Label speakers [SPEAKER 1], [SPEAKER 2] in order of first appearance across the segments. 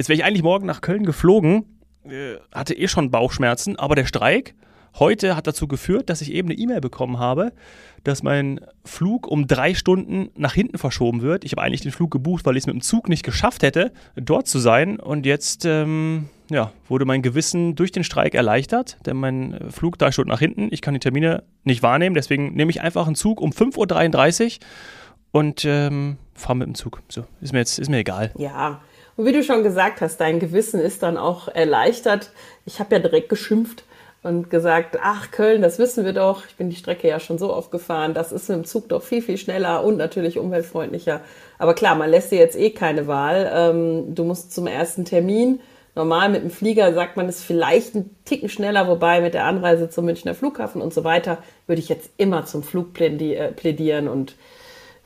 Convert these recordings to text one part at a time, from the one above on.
[SPEAKER 1] Jetzt wäre ich eigentlich morgen nach Köln geflogen, äh, hatte eh schon Bauchschmerzen, aber der Streik heute hat dazu geführt, dass ich eben eine E-Mail bekommen habe, dass mein Flug um drei Stunden nach hinten verschoben wird. Ich habe eigentlich den Flug gebucht, weil ich es mit dem Zug nicht geschafft hätte, dort zu sein. Und jetzt ähm, ja, wurde mein Gewissen durch den Streik erleichtert, denn mein Flug drei Stunden nach hinten. Ich kann die Termine nicht wahrnehmen, deswegen nehme ich einfach einen Zug um 5.33 Uhr und ähm, fahre mit dem Zug. So, ist mir jetzt ist mir egal.
[SPEAKER 2] Ja, und wie du schon gesagt hast, dein Gewissen ist dann auch erleichtert. Ich habe ja direkt geschimpft und gesagt, ach Köln, das wissen wir doch. Ich bin die Strecke ja schon so oft gefahren. Das ist mit dem Zug doch viel, viel schneller und natürlich umweltfreundlicher. Aber klar, man lässt dir jetzt eh keine Wahl. Ähm, du musst zum ersten Termin. Normal mit dem Flieger sagt man es vielleicht einen Ticken schneller, wobei mit der Anreise zum Münchner Flughafen und so weiter würde ich jetzt immer zum Flug äh, plädieren und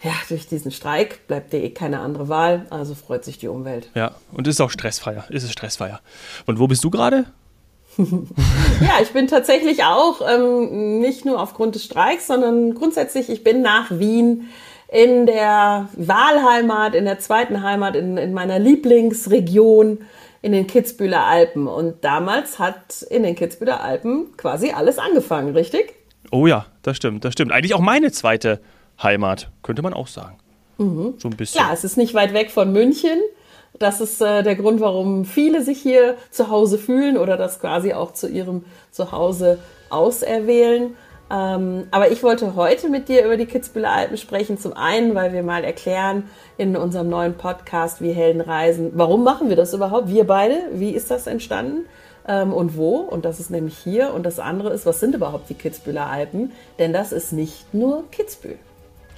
[SPEAKER 2] ja, durch diesen Streik bleibt dir eh keine andere Wahl, also freut sich die Umwelt.
[SPEAKER 1] Ja, und es ist auch stressfreier. Ist es stressfreier. Und wo bist du gerade?
[SPEAKER 2] ja, ich bin tatsächlich auch ähm, nicht nur aufgrund des Streiks, sondern grundsätzlich, ich bin nach Wien in der Wahlheimat, in der zweiten Heimat, in, in meiner Lieblingsregion in den Kitzbühler Alpen. Und damals hat in den Kitzbühler Alpen quasi alles angefangen, richtig?
[SPEAKER 1] Oh ja, das stimmt, das stimmt. Eigentlich auch meine zweite Heimat, könnte man auch sagen.
[SPEAKER 2] Mhm. So ein bisschen. Ja, es ist nicht weit weg von München. Das ist äh, der Grund, warum viele sich hier zu Hause fühlen oder das quasi auch zu ihrem Zuhause auserwählen. Ähm, aber ich wollte heute mit dir über die Kitzbüheler Alpen sprechen. Zum einen, weil wir mal erklären in unserem neuen Podcast Wie Helden reisen, warum machen wir das überhaupt? Wir beide, wie ist das entstanden? Ähm, und wo? Und das ist nämlich hier. Und das andere ist, was sind überhaupt die Kitzbüheler Alpen? Denn das ist nicht nur Kitzbühel.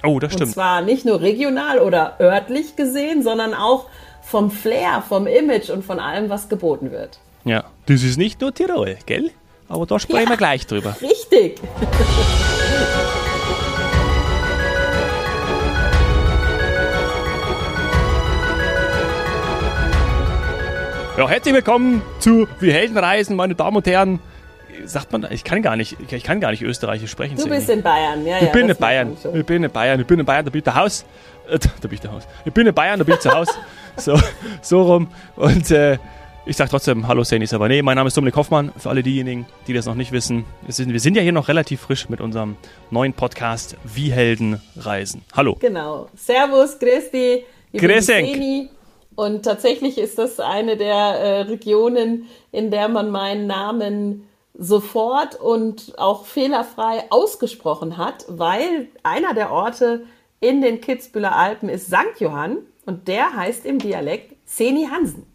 [SPEAKER 1] Oh, das stimmt.
[SPEAKER 2] Und zwar nicht nur regional oder örtlich gesehen, sondern auch vom Flair, vom Image und von allem, was geboten wird.
[SPEAKER 1] Ja, das ist nicht nur Tirol, gell? Aber da sprechen ja, wir gleich drüber.
[SPEAKER 2] Richtig.
[SPEAKER 1] Ja, herzlich willkommen zu Wir Heldenreisen, meine Damen und Herren. Sagt man, ich kann gar nicht, ich kann gar nicht Österreichisch sprechen.
[SPEAKER 2] Du bist in Bayern, ja,
[SPEAKER 1] ich ja. Bin in Bayern. Ich bin in Bayern. Ich bin in Bayern, da bin ich zu Haus. Äh, da bin ich zu Haus. Ich bin in Bayern, da bin ich zu Haus. so, so rum. Und äh, ich sage trotzdem Hallo Sani Savané. Mein Name ist Dominik Hoffmann. Für alle diejenigen, die das noch nicht wissen. Sind, wir sind ja hier noch relativ frisch mit unserem neuen Podcast Wie Helden reisen. Hallo.
[SPEAKER 2] Genau. Servus, Christi.
[SPEAKER 1] Grüß
[SPEAKER 2] Und tatsächlich ist das eine der äh, Regionen, in der man meinen Namen sofort und auch fehlerfrei ausgesprochen hat, weil einer der Orte in den Kitzbüheler Alpen ist St. Johann und der heißt im Dialekt Seni Hansen.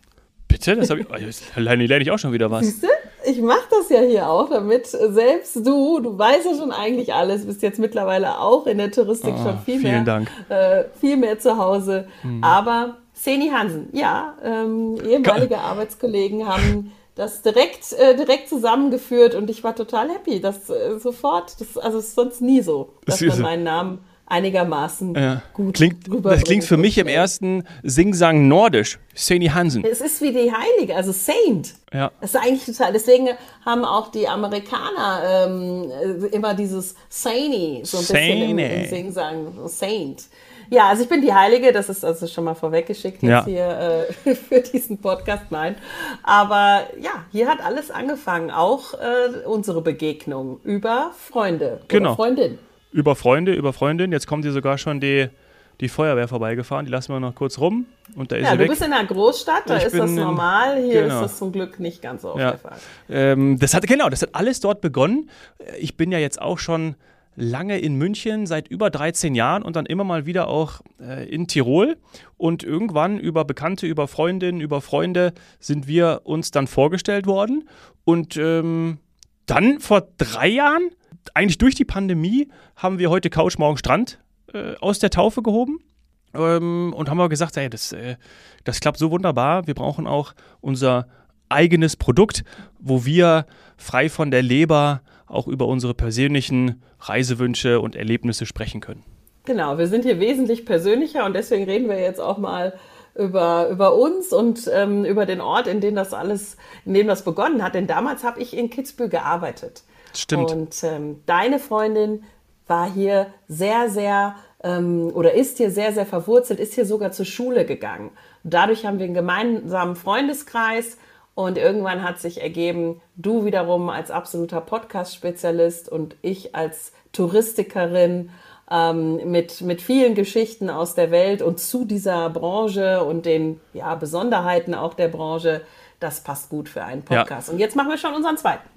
[SPEAKER 1] Bitte? Das ich, alleine lerne ich auch schon wieder was. Siehste?
[SPEAKER 2] Ich mache das ja hier auch, damit selbst du, du weißt ja schon eigentlich alles, bist jetzt mittlerweile auch in der Touristik oh, schon viel
[SPEAKER 1] mehr, Dank.
[SPEAKER 2] Äh, viel mehr zu Hause. Hm. Aber Seni Hansen, ja, ähm, ehemalige Ka Arbeitskollegen haben das direkt, äh, direkt zusammengeführt und ich war total happy, dass äh, sofort, das, also ist sonst nie so, dass man meinen Namen einigermaßen ja. gut
[SPEAKER 1] klingt, Das klingt für mich im ersten Singsang nordisch. Saini Hansen.
[SPEAKER 2] Es ist wie die Heilige, also Saint.
[SPEAKER 1] Ja.
[SPEAKER 2] Das ist eigentlich total. Deswegen haben auch die Amerikaner ähm, immer dieses Saini so ein bisschen im, im Singsang. Saint. Ja, also ich bin die Heilige, das ist also schon mal vorweggeschickt jetzt ja. hier äh, für diesen Podcast, nein. Aber ja, hier hat alles angefangen, auch äh, unsere Begegnung über Freunde
[SPEAKER 1] genau.
[SPEAKER 2] oder Freundin
[SPEAKER 1] über Freunde, über Freundin. Jetzt kommt hier sogar schon die, die Feuerwehr vorbeigefahren. Die lassen wir noch kurz rum. Und da ist
[SPEAKER 2] ja,
[SPEAKER 1] du
[SPEAKER 2] weg. bist in einer Großstadt, da ich ist das normal. Hier genau. ist das zum Glück nicht ganz so ja. der Fall.
[SPEAKER 1] Ähm, das hat, genau, das hat alles dort begonnen. Ich bin ja jetzt auch schon lange in München, seit über 13 Jahren und dann immer mal wieder auch äh, in Tirol. Und irgendwann über Bekannte, über Freundinnen, über Freunde sind wir uns dann vorgestellt worden. Und ähm, dann vor drei Jahren eigentlich durch die Pandemie haben wir heute Couch Morgen Strand äh, aus der Taufe gehoben ähm, und haben aber gesagt, ey, das, äh, das klappt so wunderbar. Wir brauchen auch unser eigenes Produkt, wo wir frei von der Leber auch über unsere persönlichen Reisewünsche und Erlebnisse sprechen können.
[SPEAKER 2] Genau, wir sind hier wesentlich persönlicher und deswegen reden wir jetzt auch mal über, über uns und ähm, über den Ort, in dem das alles, in dem das begonnen hat. Denn damals habe ich in Kitzbühel gearbeitet.
[SPEAKER 1] Stimmt.
[SPEAKER 2] Und ähm, deine Freundin war hier sehr, sehr ähm, oder ist hier sehr, sehr verwurzelt, ist hier sogar zur Schule gegangen. Dadurch haben wir einen gemeinsamen Freundeskreis und irgendwann hat sich ergeben, du wiederum als absoluter Podcast-Spezialist und ich als Touristikerin ähm, mit, mit vielen Geschichten aus der Welt und zu dieser Branche und den ja, Besonderheiten auch der Branche. Das passt gut für einen Podcast. Ja. Und jetzt machen wir schon unseren zweiten.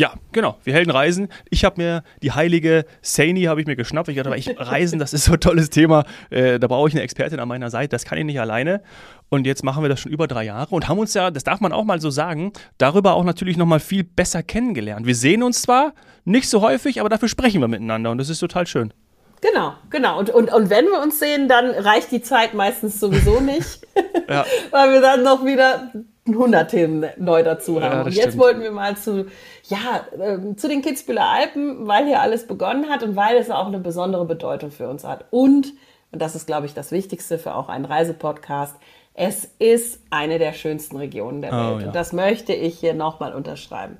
[SPEAKER 1] Ja, genau. Wir Helden reisen. Ich habe mir die heilige Saini habe ich mir geschnappt. Ich dachte, ich reisen, das ist so ein tolles Thema. Äh, da brauche ich eine Expertin an meiner Seite. Das kann ich nicht alleine. Und jetzt machen wir das schon über drei Jahre und haben uns ja, das darf man auch mal so sagen, darüber auch natürlich noch mal viel besser kennengelernt. Wir sehen uns zwar nicht so häufig, aber dafür sprechen wir miteinander und das ist total schön.
[SPEAKER 2] Genau, genau. Und, und, und wenn wir uns sehen, dann reicht die Zeit meistens sowieso nicht, ja. weil wir dann noch wieder 100 Themen neu dazu haben. Ja, und jetzt stimmt. wollten wir mal zu, ja, äh, zu den Kitzbüheler Alpen, weil hier alles begonnen hat und weil es auch eine besondere Bedeutung für uns hat. Und, und das ist, glaube ich, das Wichtigste für auch einen Reisepodcast, es ist eine der schönsten Regionen der oh, Welt. Ja. Und das möchte ich hier nochmal unterschreiben.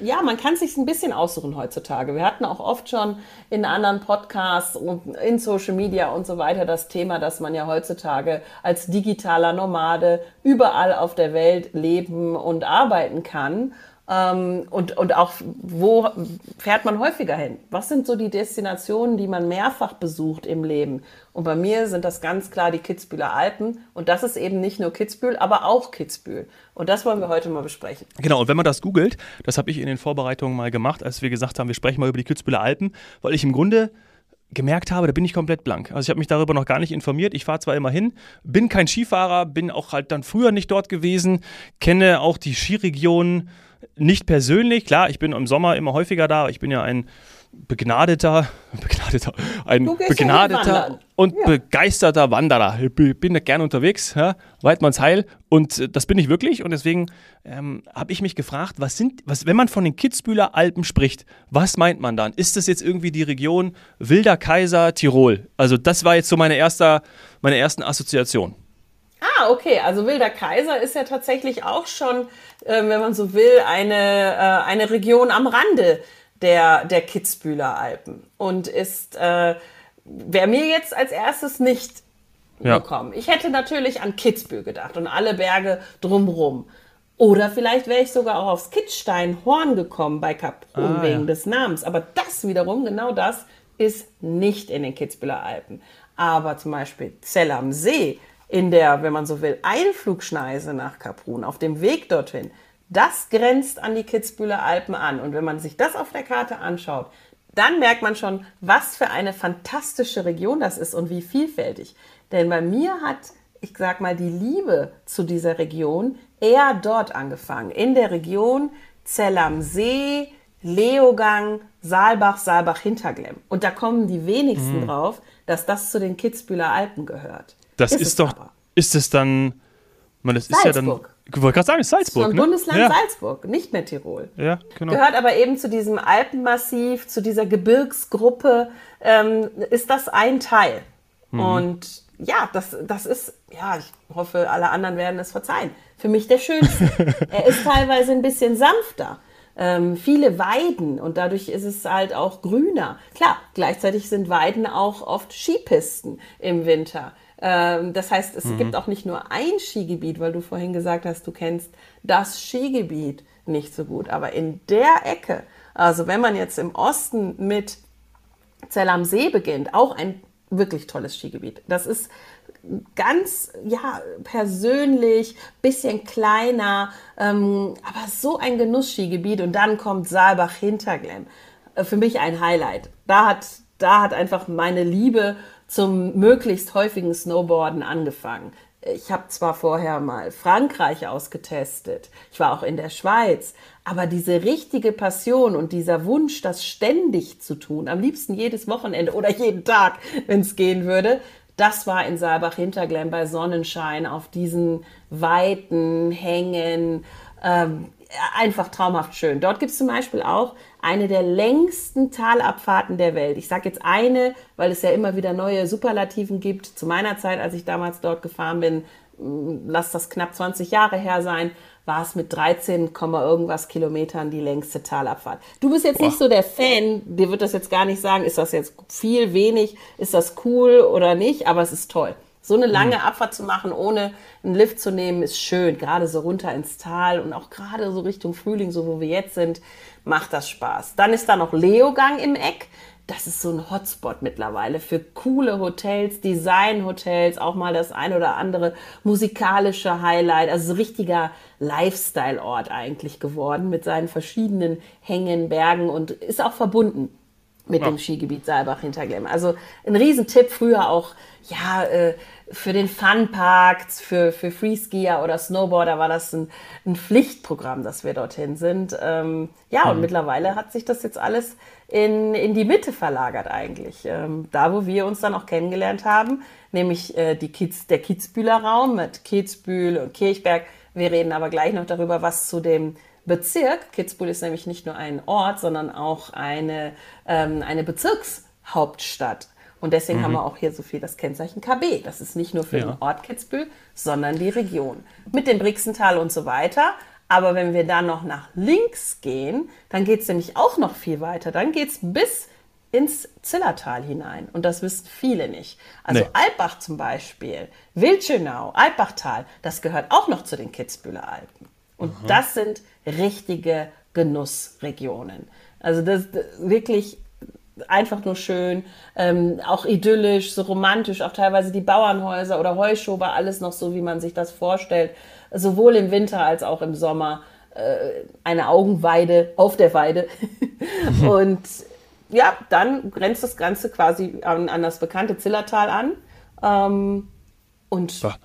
[SPEAKER 2] Ja, man kann sich ein bisschen aussuchen heutzutage. Wir hatten auch oft schon in anderen Podcasts und in Social Media und so weiter das Thema, dass man ja heutzutage als digitaler Nomade überall auf der Welt leben und arbeiten kann. Ähm, und, und auch, wo fährt man häufiger hin? Was sind so die Destinationen, die man mehrfach besucht im Leben? Und bei mir sind das ganz klar die Kitzbüheler Alpen. Und das ist eben nicht nur Kitzbühel, aber auch Kitzbühel. Und das wollen wir heute mal besprechen.
[SPEAKER 1] Genau, und wenn man das googelt, das habe ich in den Vorbereitungen mal gemacht, als wir gesagt haben, wir sprechen mal über die Kitzbüheler Alpen, weil ich im Grunde gemerkt habe, da bin ich komplett blank. Also ich habe mich darüber noch gar nicht informiert. Ich fahre zwar immer hin, bin kein Skifahrer, bin auch halt dann früher nicht dort gewesen, kenne auch die Skiregionen nicht persönlich, klar, ich bin im Sommer immer häufiger da, ich bin ja ein begnadeter, begnadeter, ein begnadeter und ja. begeisterter Wanderer. Ich bin da gerne unterwegs, ja, Weidmanns Heil und äh, das bin ich wirklich und deswegen ähm, habe ich mich gefragt, was sind, was, wenn man von den Kitzbüheler Alpen spricht, was meint man dann? Ist das jetzt irgendwie die Region Wilder Kaiser Tirol? Also das war jetzt so meine erste, meine ersten Assoziationen.
[SPEAKER 2] Ah, okay. Also Wilder Kaiser ist ja tatsächlich auch schon, äh, wenn man so will, eine, äh, eine Region am Rande der, der Kitzbühler Alpen und ist, äh, wäre mir jetzt als erstes nicht ja. gekommen. Ich hätte natürlich an Kitzbühel gedacht und alle Berge drumrum. Oder vielleicht wäre ich sogar auch aufs Kitzsteinhorn gekommen bei Kaprun ah, wegen ja. des Namens. Aber das wiederum, genau das, ist nicht in den Kitzbüheler Alpen. Aber zum Beispiel Zell am See in der, wenn man so will, Einflugschneise nach Kaprun, auf dem Weg dorthin, das grenzt an die Kitzbüheler Alpen an. Und wenn man sich das auf der Karte anschaut, dann merkt man schon, was für eine fantastische Region das ist und wie vielfältig. Denn bei mir hat, ich sag mal, die Liebe zu dieser Region eher dort angefangen. In der Region Zell am See, Leogang, Saalbach, Saalbach-Hinterglemm. Und da kommen die wenigsten mhm. drauf, dass das zu den Kitzbüheler Alpen gehört.
[SPEAKER 1] Das ist, ist doch, aber. ist es dann, man, das ist ja dann, ich wollte gerade sagen, Salzburg. Von
[SPEAKER 2] ne? Bundesland ja. Salzburg, nicht mehr Tirol.
[SPEAKER 1] Ja, genau.
[SPEAKER 2] Gehört aber eben zu diesem Alpenmassiv, zu dieser Gebirgsgruppe, ähm, ist das ein Teil. Mhm. Und ja, das, das ist, ja, ich hoffe, alle anderen werden es verzeihen. Für mich der schönste. er ist teilweise ein bisschen sanfter. Ähm, viele Weiden und dadurch ist es halt auch grüner. Klar, gleichzeitig sind Weiden auch oft Skipisten im Winter. Ähm, das heißt, es mhm. gibt auch nicht nur ein Skigebiet, weil du vorhin gesagt hast, du kennst das Skigebiet nicht so gut. Aber in der Ecke, also wenn man jetzt im Osten mit Zell am See beginnt, auch ein wirklich tolles Skigebiet. Das ist ganz ja persönlich, bisschen kleiner, ähm, aber so ein Genussskigebiet. Und dann kommt Saalbach Hinterglemm. Äh, für mich ein Highlight. Da hat da hat einfach meine Liebe zum möglichst häufigen Snowboarden angefangen. Ich habe zwar vorher mal Frankreich ausgetestet, ich war auch in der Schweiz, aber diese richtige Passion und dieser Wunsch, das ständig zu tun, am liebsten jedes Wochenende oder jeden Tag, wenn es gehen würde, das war in Saalbach-Hinterglemm bei Sonnenschein auf diesen weiten Hängen. Ähm, einfach traumhaft schön. Dort gibt es zum Beispiel auch eine der längsten Talabfahrten der Welt. Ich sage jetzt eine, weil es ja immer wieder neue Superlativen gibt. Zu meiner Zeit, als ich damals dort gefahren bin, lass das knapp 20 Jahre her sein, war es mit 13, irgendwas Kilometern die längste Talabfahrt. Du bist jetzt Boah. nicht so der Fan, dir wird das jetzt gar nicht sagen, ist das jetzt viel, wenig, ist das cool oder nicht, aber es ist toll. So eine lange mhm. Abfahrt zu machen, ohne einen Lift zu nehmen, ist schön. Gerade so runter ins Tal und auch gerade so Richtung Frühling, so wo wir jetzt sind, macht das Spaß. Dann ist da noch Leogang im Eck das ist so ein Hotspot mittlerweile für coole Hotels, Design-Hotels, auch mal das ein oder andere musikalische Highlight, also so richtiger Lifestyle-Ort eigentlich geworden mit seinen verschiedenen Hängen, Bergen und ist auch verbunden mit ja. dem Skigebiet Saalbach hinter Glemm. Also ein Riesentipp, früher auch, ja, äh, für den Funpark, für, für Freeskier oder Snowboarder war das ein, ein Pflichtprogramm, dass wir dorthin sind. Ähm, ja, mhm. und mittlerweile hat sich das jetzt alles in, in die Mitte verlagert eigentlich. Ähm, da, wo wir uns dann auch kennengelernt haben, nämlich äh, die Kiez, der Kitzbühler Raum mit Kitzbühel und Kirchberg. Wir reden aber gleich noch darüber, was zu dem Bezirk, Kitzbühel ist nämlich nicht nur ein Ort, sondern auch eine, ähm, eine Bezirkshauptstadt. Und deswegen mhm. haben wir auch hier so viel das Kennzeichen KB. Das ist nicht nur für ja. den Ort Kitzbühel, sondern die Region. Mit dem Brixental und so weiter. Aber wenn wir dann noch nach links gehen, dann geht es nämlich auch noch viel weiter. Dann geht es bis ins Zillertal hinein. Und das wissen viele nicht. Also nee. Alpbach zum Beispiel, Wildschönau, Alpbachtal, das gehört auch noch zu den Kitzbüheler Alpen. Und Aha. das sind richtige Genussregionen. Also das, das wirklich einfach nur schön, ähm, auch idyllisch, so romantisch, auch teilweise die Bauernhäuser oder Heuschober, alles noch so, wie man sich das vorstellt, sowohl im Winter als auch im Sommer. Äh, eine Augenweide auf der Weide. und ja, dann grenzt das Ganze quasi an, an das bekannte Zillertal an. Ähm, und Ach.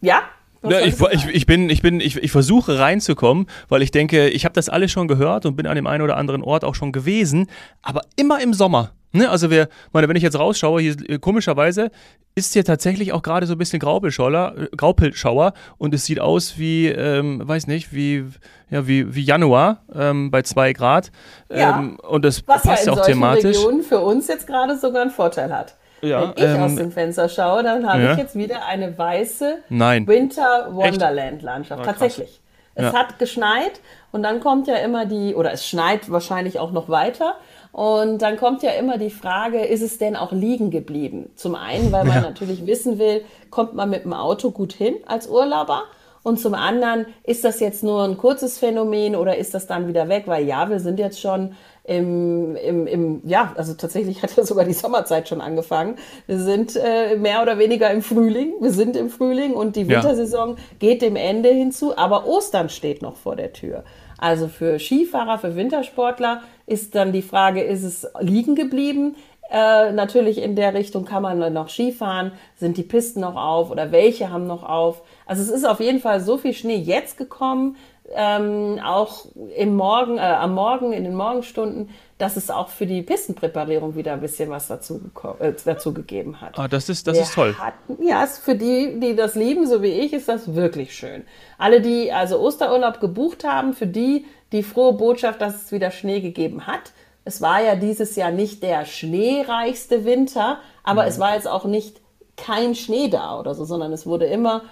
[SPEAKER 2] ja,
[SPEAKER 1] ja, ich, ich, ich, bin, ich bin, ich, ich versuche reinzukommen, weil ich denke, ich habe das alles schon gehört und bin an dem einen oder anderen Ort auch schon gewesen, aber immer im Sommer. Ne, also wir, meine, wenn ich jetzt rausschaue, hier äh, komischerweise ist hier tatsächlich auch gerade so ein bisschen Graupelschauer, äh, Graupelschauer und es sieht aus wie, ähm, weiß nicht, wie, ja, wie, wie Januar ähm, bei zwei Grad.
[SPEAKER 2] Ja,
[SPEAKER 1] ähm, und das passt
[SPEAKER 2] ja
[SPEAKER 1] auch thematisch.
[SPEAKER 2] Regionen für uns jetzt gerade sogar einen Vorteil hat. Ja, Wenn ich ähm, aus dem Fenster schaue, dann habe ja. ich jetzt wieder eine weiße
[SPEAKER 1] Nein.
[SPEAKER 2] Winter Wonderland Landschaft. Oh, Tatsächlich. Es ja. hat geschneit und dann kommt ja immer die, oder es schneit wahrscheinlich auch noch weiter. Und dann kommt ja immer die Frage, ist es denn auch liegen geblieben? Zum einen, weil man natürlich wissen will, kommt man mit dem Auto gut hin als Urlauber? Und zum anderen, ist das jetzt nur ein kurzes Phänomen oder ist das dann wieder weg? Weil ja, wir sind jetzt schon im, im, im, ja, also tatsächlich hat ja sogar die Sommerzeit schon angefangen. Wir sind äh, mehr oder weniger im Frühling. Wir sind im Frühling und die Wintersaison ja. geht dem Ende hinzu, aber Ostern steht noch vor der Tür. Also für Skifahrer, für Wintersportler ist dann die Frage, ist es liegen geblieben? Äh, natürlich in der Richtung kann man noch Skifahren. Sind die Pisten noch auf oder welche haben noch auf? Also es ist auf jeden Fall so viel Schnee jetzt gekommen, ähm, auch im Morgen, äh, am Morgen, in den Morgenstunden, dass es auch für die Pistenpräparierung wieder ein bisschen was dazu, äh, dazu gegeben hat.
[SPEAKER 1] Ah, das ist, das ist toll.
[SPEAKER 2] Hatten, ja, für die, die das lieben, so wie ich, ist das wirklich schön. Alle, die also Osterurlaub gebucht haben, für die die frohe Botschaft, dass es wieder Schnee gegeben hat. Es war ja dieses Jahr nicht der schneereichste Winter, aber mhm. es war jetzt auch nicht kein Schnee da oder so, sondern es wurde immer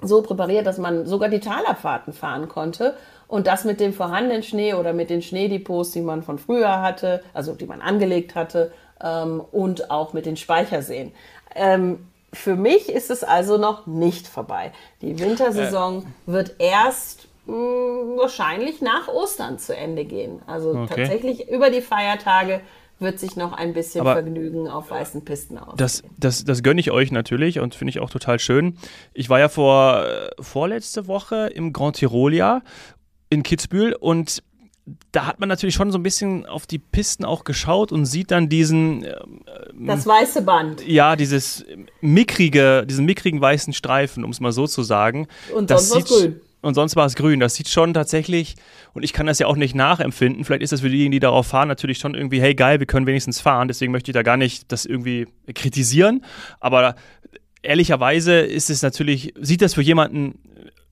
[SPEAKER 2] so präpariert, dass man sogar die Talabfahrten fahren konnte. Und das mit dem vorhandenen Schnee oder mit den Schneedepots, die man von früher hatte, also die man angelegt hatte, ähm, und auch mit den Speicherseen. Ähm, für mich ist es also noch nicht vorbei. Die Wintersaison äh. wird erst mh, hm, wahrscheinlich nach Ostern zu Ende gehen. Also okay. tatsächlich über die Feiertage wird sich noch ein bisschen Aber Vergnügen auf weißen Pisten aus.
[SPEAKER 1] Das, das, das gönne ich euch natürlich und finde ich auch total schön. Ich war ja vor vorletzte Woche im Grand Tirolia in Kitzbühel und da hat man natürlich schon so ein bisschen auf die Pisten auch geschaut und sieht dann diesen. Ähm,
[SPEAKER 2] das weiße Band.
[SPEAKER 1] Ja, dieses mickrige, diesen mickrigen weißen Streifen, um es mal so zu sagen.
[SPEAKER 2] Und das sonst sieht, grün
[SPEAKER 1] und sonst war es grün. Das sieht schon tatsächlich, und ich kann das ja auch nicht nachempfinden, vielleicht ist das für diejenigen, die darauf fahren, natürlich schon irgendwie, hey geil, wir können wenigstens fahren, deswegen möchte ich da gar nicht das irgendwie kritisieren, aber ehrlicherweise ist es natürlich, sieht das für jemanden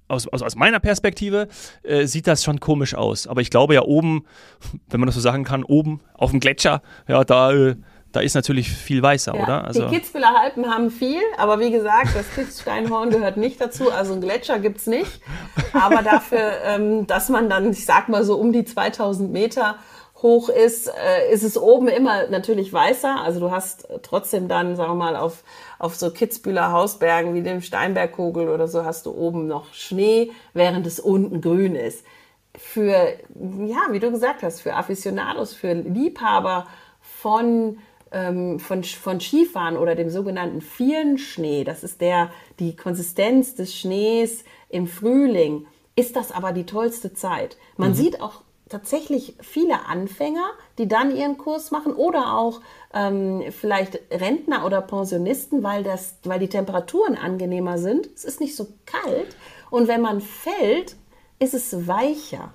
[SPEAKER 1] aus, aus, aus meiner Perspektive äh, sieht das schon komisch aus. Aber ich glaube ja oben, wenn man das so sagen kann, oben auf dem Gletscher, ja, da, äh, Da ist natürlich viel weißer,
[SPEAKER 2] Ja,
[SPEAKER 1] oder? Also,
[SPEAKER 2] die Kitzbüheler Alpen haben viel, aber wie gesagt, das Kitzsteinhorn gehört nicht dazu. Also einen Gletscher gibt's nicht. Aber dafür, ähm, dass man dann, ich sag mal so um die 2000 Meter hoch ist, äh, ist es oben immer natürlich weißer. Also du hast trotzdem dann, sagen wir mal, auf, auf so Kitzbüheler Hausbergen wie dem Steinbergkogel oder so hast du oben noch Schnee, während es unten grün ist. Für, ja, wie du gesagt hast, für Aficionados, für Liebhaber von ähm, von, von Skifahren oder dem sogenannten vielen Schnee, das ist der, die Konsistenz des Schnees im Frühling, ist das aber die tollste Zeit. Man sieht auch tatsächlich viele Anfänger, die dann ihren Kurs machen oder auch ähm, vielleicht Rentner oder Pensionisten, weil, das, weil die Temperaturen angenehmer sind. Es ist nicht so kalt und wenn man fällt, ist es weicher.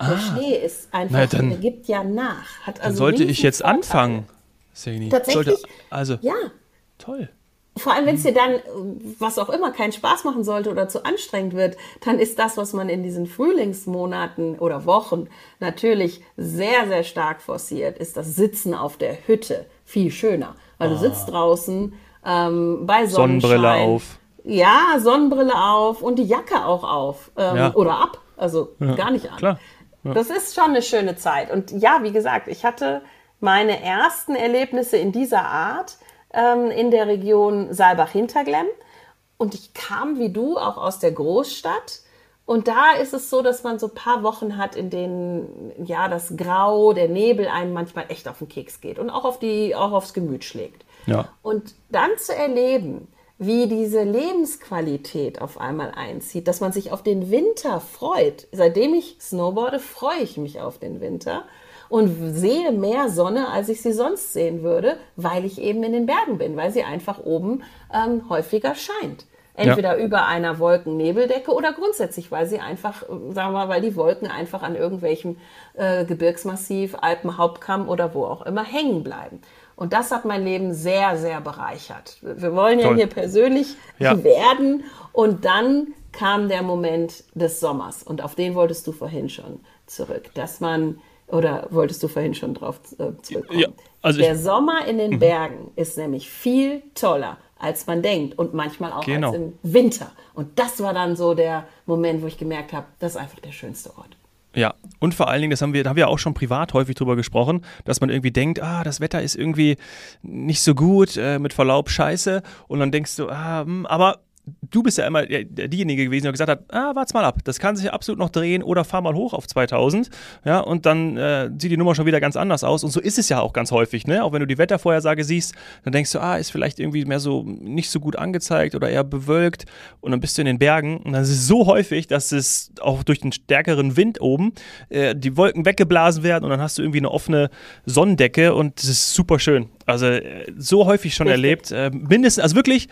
[SPEAKER 2] Der Schnee ist einfach,
[SPEAKER 1] Na, dann-
[SPEAKER 2] der gibt ja nach. Hat
[SPEAKER 1] dann
[SPEAKER 2] also
[SPEAKER 1] sollte ich jetzt
[SPEAKER 2] Vorteile.
[SPEAKER 1] anfangen, Seni.
[SPEAKER 2] Tatsächlich?
[SPEAKER 1] Sollte, also,
[SPEAKER 2] Ja,
[SPEAKER 1] toll.
[SPEAKER 2] vor allem wenn es dir dann, äh, was auch immer, keinen Spaß machen sollte oder zu anstrengend wird, dann ist das, was man in diesen Frühlingsmonaten oder Wochen natürlich sehr, sehr stark forciert, ist das Sitzen auf der Hütte viel schöner. Weil du sitzt draußen ähm, bei Sonnenschein.
[SPEAKER 1] Sonnenbrille auf.
[SPEAKER 2] Ja, Sonnenbrille auf und die Jacke auch auf ähm,
[SPEAKER 1] Ja.
[SPEAKER 2] oder ab. Also gar nicht an.
[SPEAKER 1] klar.
[SPEAKER 2] Das ist schon eine schöne Zeit. Und ja, wie gesagt, ich hatte meine ersten Erlebnisse in dieser Art ähm, in der Region Saalbach-Hinterglemm. Und ich kam wie du auch aus der Großstadt. Und da ist es so, dass man so ein paar Wochen hat, in denen ja das Grau, der Nebel einem manchmal echt auf den Keks geht und auch auf die, auch aufs Gemüt schlägt.
[SPEAKER 1] Ja.
[SPEAKER 2] Und dann zu erleben, wie diese Lebensqualität auf einmal einzieht, dass man sich auf den Winter freut. Seitdem ich snowboarde, freue ich mich auf den Winter und sehe mehr Sonne, als ich sie sonst sehen würde, weil ich eben in den Bergen bin, weil sie einfach oben ähm, häufiger scheint. Entweder über einer Wolkennebeldecke oder grundsätzlich, weil sie einfach, äh, sagen wir mal, weil die Wolken einfach an irgendwelchem äh, Gebirgsmassiv, Alpenhauptkamm oder wo auch immer hängen bleiben. Und das hat mein Leben sehr, sehr bereichert. Wir wollen ja
[SPEAKER 1] Toll.
[SPEAKER 2] hier persönlich
[SPEAKER 1] Ja.
[SPEAKER 2] werden. Und dann kam der Moment des Sommers. Und auf den wolltest du vorhin schon zurück. Dass man, oder wolltest du vorhin schon drauf äh, zurückkommen?
[SPEAKER 1] Ja, also
[SPEAKER 2] der
[SPEAKER 1] Mhm.
[SPEAKER 2] Sommer in den Bergen ist nämlich viel toller, als man denkt. Und manchmal auch
[SPEAKER 1] Genau.
[SPEAKER 2] als im Winter. Und das war dann so der Moment, wo ich gemerkt habe, das ist einfach der schönste Ort.
[SPEAKER 1] Ja, und vor allen Dingen, das haben wir, da haben wir auch schon privat häufig drüber gesprochen, dass man irgendwie denkt, ah, das Wetter ist irgendwie nicht so gut, äh, mit Verlaub scheiße. Und dann denkst du, ah, hm, aber du bist ja immer diejenige gewesen, der gesagt hat, ah, wart's mal ab, das kann sich ja absolut noch drehen oder fahr mal hoch auf 2000. Ja, und dann äh, sieht die Nummer schon wieder ganz anders aus. Und so ist es ja auch ganz häufig, ne? Auch wenn du die Wettervorhersage siehst, dann denkst du, ah, ist vielleicht irgendwie mehr so nicht so gut angezeigt oder eher bewölkt. Und dann bist du in den Bergen und dann ist es so häufig, dass es auch durch den stärkeren Wind oben äh, die Wolken weggeblasen werden und dann hast du irgendwie eine offene Sonnendecke und das ist super schön. Also äh, so häufig schon
[SPEAKER 2] Richtig.
[SPEAKER 1] erlebt. Äh, mindestens, also wirklich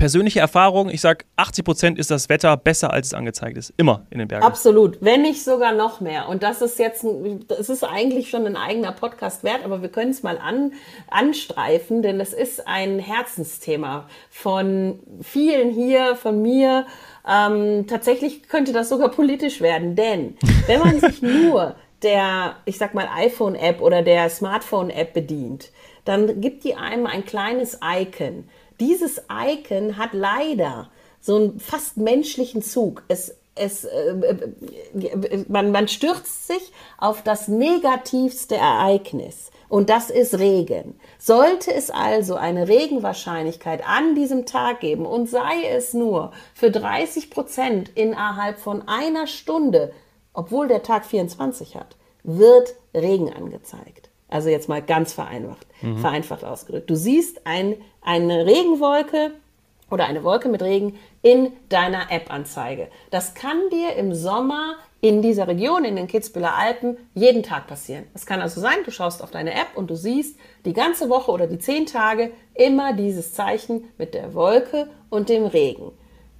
[SPEAKER 1] persönliche Erfahrung, ich sag 80 Prozent ist das Wetter besser, als es angezeigt ist. Immer in den Bergen.
[SPEAKER 2] Absolut, wenn nicht sogar noch mehr. Und das ist jetzt, das ist eigentlich schon ein eigener Podcast wert, aber wir können es mal an, anstreifen, denn es ist ein Herzensthema von vielen hier, von mir. Ähm, tatsächlich könnte das sogar politisch werden, denn wenn man sich nur der, ich sag mal, iPhone-App oder der Smartphone-App bedient, dann gibt die einem ein kleines Icon. Dieses Icon hat leider so einen fast menschlichen Zug. Es, es, äh, äh, man, man stürzt sich auf das negativste Ereignis. Und das ist Regen. Sollte es also eine Regenwahrscheinlichkeit an diesem Tag geben und sei es nur für 30 Prozent innerhalb von einer Stunde, obwohl der Tag 24 hat, wird Regen angezeigt. Also jetzt mal ganz vereinfacht, vereinfacht ausgedrückt. Du siehst ein, eine Regenwolke oder eine Wolke mit Regen in deiner App-Anzeige. Das kann dir im Sommer in dieser Region, in den Kitzbüheler Alpen, jeden Tag passieren. Es kann also sein, du schaust auf deine App und du siehst die ganze Woche oder die zehn Tage immer dieses Zeichen mit der Wolke und dem Regen.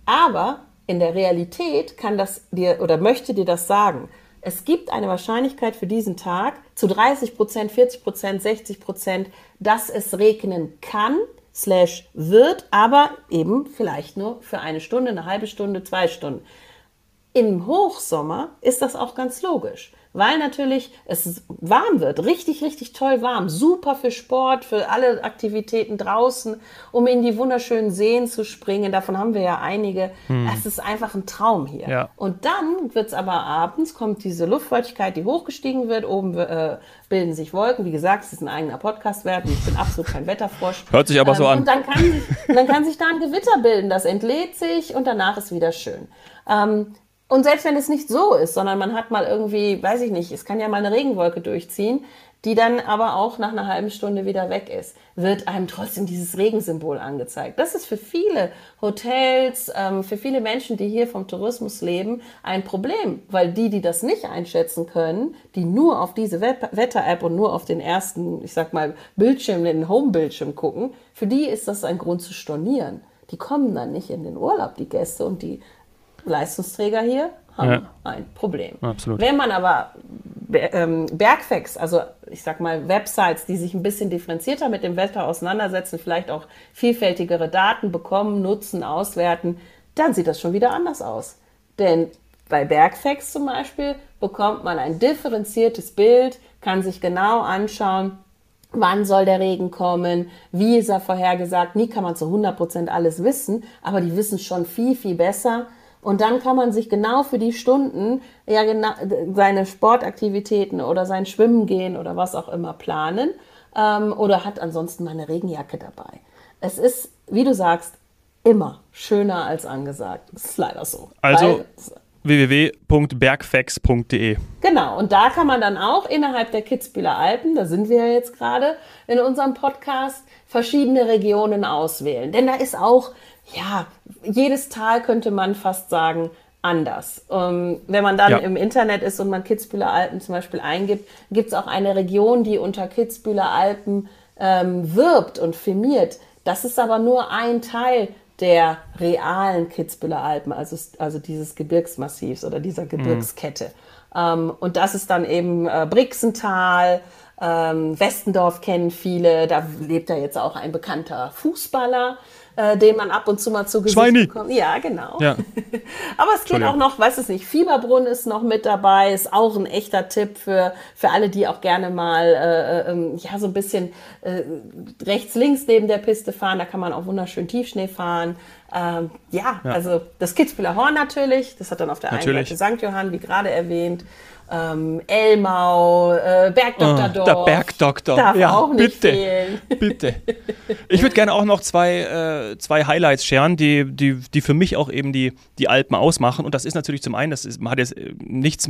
[SPEAKER 2] Aber in der Realität kann das dir oder möchte dir das sagen. Es gibt eine Wahrscheinlichkeit für diesen Tag zu 30 Prozent, 40 Prozent, 60 Prozent, dass es regnen kann, slash wird, aber eben vielleicht nur für eine Stunde, eine halbe Stunde, zwei Stunden. Im Hochsommer ist das auch ganz logisch, weil natürlich es warm wird, richtig, richtig toll warm, super für Sport, für alle Aktivitäten draußen, um in die wunderschönen Seen zu springen. Davon haben wir ja einige. Hm. Es ist einfach ein Traum hier. Ja. Und dann wird es aber abends, kommt diese Luftfeuchtigkeit, die hochgestiegen wird, oben äh, bilden sich Wolken. Wie gesagt, es ist ein eigener Podcast wert. Ich bin absolut kein Wetterfrosch.
[SPEAKER 1] Hört sich aber ähm, so an.
[SPEAKER 2] Und dann kann, sich, dann kann sich da ein Gewitter bilden. Das entlädt sich und danach ist wieder schön. Ähm, und selbst wenn es nicht so ist, sondern man hat mal irgendwie, weiß ich nicht, es kann ja mal eine Regenwolke durchziehen, die dann aber auch nach einer halben Stunde wieder weg ist, wird einem trotzdem dieses Regensymbol angezeigt. Das ist für viele Hotels, ähm, für viele Menschen, die hier vom Tourismus leben, ein Problem, weil die, die das nicht einschätzen können, die nur auf diese Wetter-App und nur auf den ersten, ich sag mal, Bildschirm, den Home-Bildschirm gucken, für die ist das ein Grund zu stornieren. Die kommen dann nicht in den Urlaub, die Gäste, und die Leistungsträger hier haben ja. ein Problem.
[SPEAKER 1] Absolut.
[SPEAKER 2] Wenn man aber ähm, Bergfacts, also ich sag mal Websites, die sich ein bisschen differenzierter mit dem Wetter auseinandersetzen, vielleicht auch vielfältigere Daten bekommen, nutzen, auswerten, dann sieht das schon wieder anders aus. Denn bei Bergfacts zum Beispiel bekommt man ein differenziertes Bild, kann sich genau anschauen, wann soll der Regen kommen, wie ist er vorhergesagt. Nie kann man zu 100% alles wissen, aber die wissen schon viel, viel besser, und dann kann man sich genau für die Stunden ja genau seine Sportaktivitäten oder sein Schwimmen gehen oder was auch immer planen ähm, oder hat ansonsten mal eine Regenjacke dabei. Es ist, wie du sagst, immer schöner als angesagt. Das ist leider so.
[SPEAKER 1] Also www.bergfax.de.
[SPEAKER 2] Genau, und da kann man dann auch innerhalb der Kitzbüheler Alpen, da sind wir ja jetzt gerade in unserem Podcast, verschiedene Regionen auswählen. Denn da ist auch ja, jedes Tal könnte man fast sagen, anders. Ähm, wenn man dann ja. im Internet ist und man Kitzbüheler Alpen zum Beispiel eingibt, gibt es auch eine Region, die unter Kitzbüheler Alpen ähm, wirbt und firmiert. Das ist aber nur ein Teil der realen Kitzbüheler Alpen, also, also dieses Gebirgsmassivs oder dieser Gebirgskette. Mhm. Ähm, und das ist dann eben äh, Brixental, ähm, Westendorf kennen viele, da lebt da jetzt auch ein bekannter Fußballer äh, den man ab und zu mal zu Gesicht
[SPEAKER 1] Schweini.
[SPEAKER 2] bekommt. Ja, genau. Ja. Aber es geht auch noch, weiß es nicht, Fieberbrunn ist noch mit dabei, ist auch ein echter Tipp für, für alle, die auch gerne mal äh, äh, ähm, ja so ein bisschen äh, rechts, links neben der Piste fahren. Da kann man auch wunderschön Tiefschnee fahren. Ähm, ja, ja, also das Kitzbüheler Horn natürlich, das hat dann auf der natürlich. einen Seite St. Johann, wie gerade erwähnt ähm, Elmau, äh, Bergdoktordorf.
[SPEAKER 1] Oh, der Bergdoktor.
[SPEAKER 2] Darf ja, auch nicht
[SPEAKER 1] bitte,
[SPEAKER 2] fehlen.
[SPEAKER 1] bitte. Ich würde gerne auch noch zwei, äh, zwei Highlights scheren, die, die, die für mich auch eben die, die Alpen ausmachen. Und das ist natürlich zum einen, das ist, man hat jetzt äh, nichts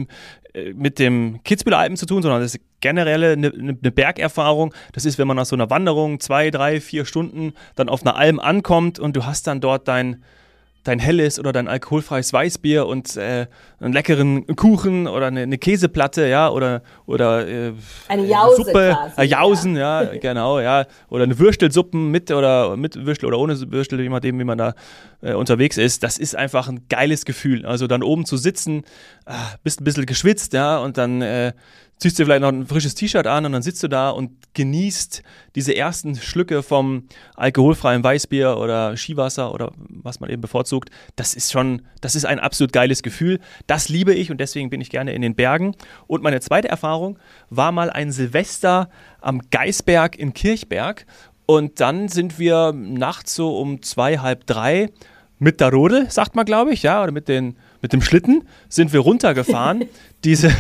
[SPEAKER 1] äh, mit dem Kitzbüheler Alpen zu tun, sondern das ist generelle eine, eine Bergerfahrung. Das ist, wenn man nach so einer Wanderung zwei, drei, vier Stunden dann auf einer Alm ankommt und du hast dann dort dein dein helles oder dein alkoholfreies Weißbier und äh, einen leckeren Kuchen oder eine, eine Käseplatte, ja, oder oder
[SPEAKER 2] äh, eine Jause Suppe,
[SPEAKER 1] quasi, äh, Jausen, ja. ja. genau, ja, oder eine Würstelsuppen mit oder mit Würstel oder ohne Würstel, je nachdem, wie man da äh, unterwegs ist. Das ist einfach ein geiles Gefühl. Also dann oben zu sitzen, äh, bist ein bisschen geschwitzt, ja, und dann äh, ziehst dir vielleicht noch ein frisches T-Shirt an und dann sitzt du da und genießt diese ersten Schlücke vom alkoholfreien Weißbier oder Skiwasser oder was man eben bevorzugt. Das ist schon, das ist ein absolut geiles Gefühl. Das liebe ich und deswegen bin ich gerne in den Bergen. Und meine zweite Erfahrung war mal ein Silvester am Geisberg in Kirchberg. Und dann sind wir nachts so um zwei, halb drei mit der Rodel, sagt man, glaube ich, ja, oder mit den mit dem Schlitten sind wir runtergefahren. diese,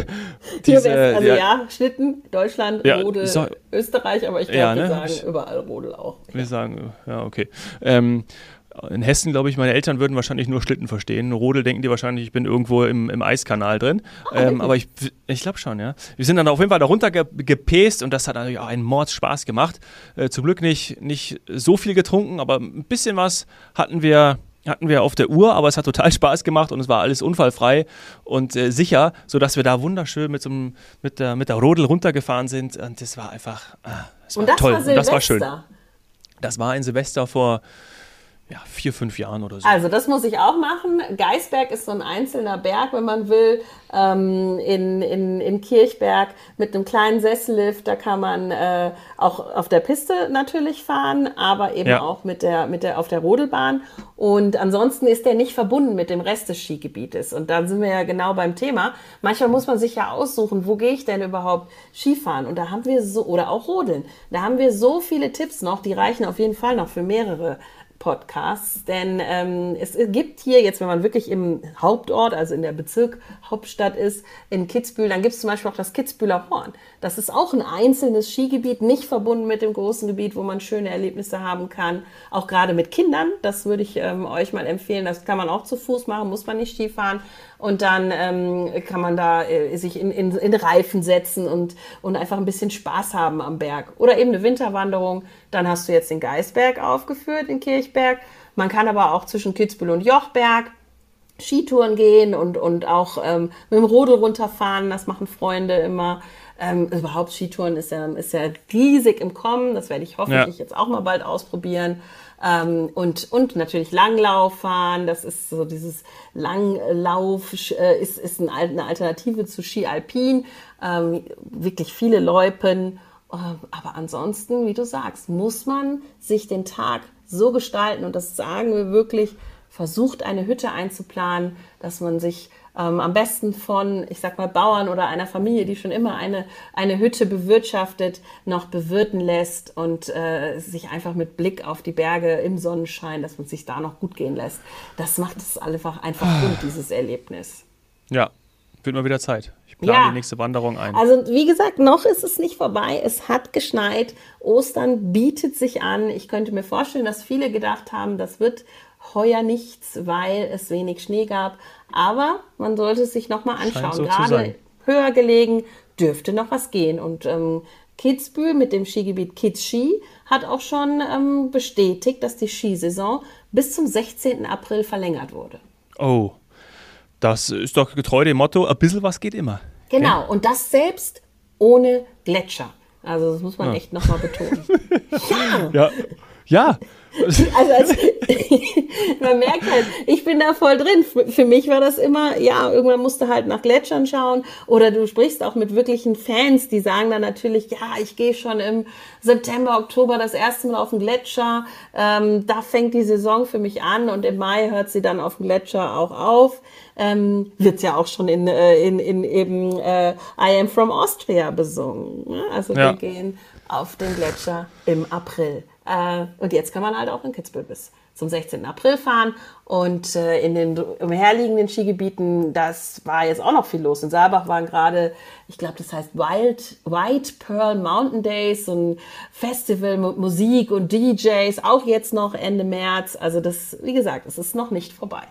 [SPEAKER 1] diese
[SPEAKER 2] also ja, ja, Schlitten, Deutschland, ja, Rodel, so, Österreich, aber ich glaube, ja, ne? wir sagen überall Rodel auch.
[SPEAKER 1] Wir sagen, ja, okay. Ähm, in Hessen, glaube ich, meine Eltern würden wahrscheinlich nur Schlitten verstehen. Rodel denken die wahrscheinlich, ich bin irgendwo im, im Eiskanal drin. Oh, ähm, aber ich, ich glaube schon, ja. Wir sind dann auf jeden Fall da runter gepäst und das hat natürlich auch einen Mordspaß gemacht. Äh, zum Glück nicht, nicht so viel getrunken, aber ein bisschen was hatten wir hatten wir auf der Uhr, aber es hat total Spaß gemacht und es war alles unfallfrei und äh, sicher, sodass wir da wunderschön mit, so einem, mit, der, mit der Rodel runtergefahren sind und das war einfach ah, das
[SPEAKER 2] und das
[SPEAKER 1] toll.
[SPEAKER 2] War und
[SPEAKER 1] das war schön. Das war ein Silvester vor ja, vier, fünf Jahren oder so.
[SPEAKER 2] Also das muss ich auch machen. Geisberg ist so ein einzelner Berg, wenn man will, ähm, in, in, in Kirchberg mit einem kleinen Sessellift. Da kann man äh, auch auf der Piste natürlich fahren, aber eben ja. auch mit der, mit der, auf der Rodelbahn. Und ansonsten ist der nicht verbunden mit dem Rest des Skigebietes. Und da sind wir ja genau beim Thema. Manchmal muss man sich ja aussuchen, wo gehe ich denn überhaupt Skifahren? Und da haben wir so, oder auch Rodeln. Da haben wir so viele Tipps noch, die reichen auf jeden Fall noch für mehrere Podcasts, denn ähm, es gibt hier jetzt, wenn man wirklich im Hauptort, also in der Bezirk Hauptstadt ist, in Kitzbühel, dann gibt es zum Beispiel auch das Kitzbühler Horn. Das ist auch ein einzelnes Skigebiet, nicht verbunden mit dem großen Gebiet, wo man schöne Erlebnisse haben kann. Auch gerade mit Kindern, das würde ich ähm, euch mal empfehlen. Das kann man auch zu Fuß machen, muss man nicht Skifahren. Und dann ähm, kann man da äh, sich in, in, in Reifen setzen und, und einfach ein bisschen Spaß haben am Berg. Oder eben eine Winterwanderung. Dann hast du jetzt den Geisberg aufgeführt in Kirchberg. Man kann aber auch zwischen Kitzbühel und Jochberg Skitouren gehen und, und auch ähm, mit dem Rodel runterfahren. Das machen Freunde immer. Ähm, überhaupt Skitouren ist ja, ist ja riesig im Kommen. Das werde ich hoffentlich ja. jetzt auch mal bald ausprobieren. Ähm, und, und natürlich Langlauf fahren. Das ist so dieses Langlauf, äh, ist, ist eine Alternative zu Ski Alpin. Ähm, wirklich viele Loipen. Ähm, aber ansonsten, wie du sagst, muss man sich den Tag so gestalten und das sagen wir wirklich, versucht eine Hütte einzuplanen, dass man sich ähm, am besten von, ich sag mal, Bauern oder einer Familie, die schon immer eine, eine Hütte bewirtschaftet, noch bewirten lässt und äh, sich einfach mit Blick auf die Berge im Sonnenschein, dass man sich da noch gut gehen lässt. Das macht es einfach, einfach ah. gut, dieses Erlebnis.
[SPEAKER 1] Ja, wird mal wieder Zeit. Ich plane ja. die nächste Wanderung ein.
[SPEAKER 2] Also wie gesagt, noch ist es nicht vorbei. Es hat geschneit. Ostern bietet sich an. Ich könnte mir vorstellen, dass viele gedacht haben, das wird heuer nichts, weil es wenig Schnee gab. Aber man sollte es sich nochmal anschauen. So Gerade höher gelegen dürfte noch was gehen. Und ähm, Kitzbühel mit dem Skigebiet Kitzski hat auch schon ähm, bestätigt, dass die Skisaison bis zum 16. April verlängert wurde.
[SPEAKER 1] Oh, das ist doch getreu dem Motto, ein bisschen was geht immer.
[SPEAKER 2] Genau, okay? und das selbst ohne Gletscher. Also das muss man ja. echt nochmal betonen.
[SPEAKER 1] ja. ja. Ja,
[SPEAKER 2] also als, man merkt halt, ich bin da voll drin. Für mich war das immer, ja, irgendwann musst du halt nach Gletschern schauen oder du sprichst auch mit wirklichen Fans, die sagen dann natürlich, ja, ich gehe schon im September, Oktober das erste Mal auf den Gletscher. Ähm, da fängt die Saison für mich an und im Mai hört sie dann auf dem Gletscher auch auf. Ähm, wird ja auch schon in, äh, in, in eben äh, I Am From Austria besungen. Ne? Also ja. wir gehen auf den Gletscher im April. Äh, und jetzt kann man halt auch in Kitzbühel bis zum 16. April fahren. Und äh, in den umherliegenden Skigebieten, das war jetzt auch noch viel los. In Saalbach waren gerade, ich glaube, das heißt Wild, White Pearl Mountain Days, so ein Festival mit Musik und DJs, auch jetzt noch Ende März. Also das, wie gesagt, es ist noch nicht vorbei.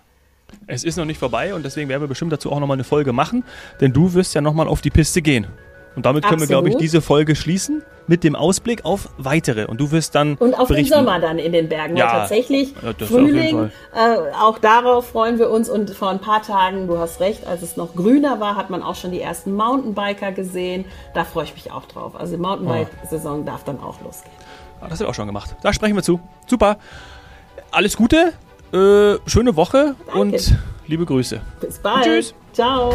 [SPEAKER 1] Es ist noch nicht vorbei und deswegen werden wir bestimmt dazu auch nochmal eine Folge machen, denn du wirst ja nochmal auf die Piste gehen. Und damit können Absolut. wir, glaube ich, diese Folge schließen mit dem Ausblick auf weitere. Und du wirst dann.
[SPEAKER 2] Und auf
[SPEAKER 1] berichten.
[SPEAKER 2] den Sommer dann in den Bergen. Ja, tatsächlich. Ja, Frühling. Äh, auch darauf freuen wir uns. Und vor ein paar Tagen, du hast recht, als es noch grüner war, hat man auch schon die ersten Mountainbiker gesehen. Da freue ich mich auch drauf. Also die Mountainbike-Saison darf dann auch losgehen.
[SPEAKER 1] Ah, das wird auch schon gemacht. Da sprechen wir zu. Super. Alles Gute. Äh, schöne Woche Danke. und liebe Grüße.
[SPEAKER 2] Bis bald. Und tschüss. Ciao.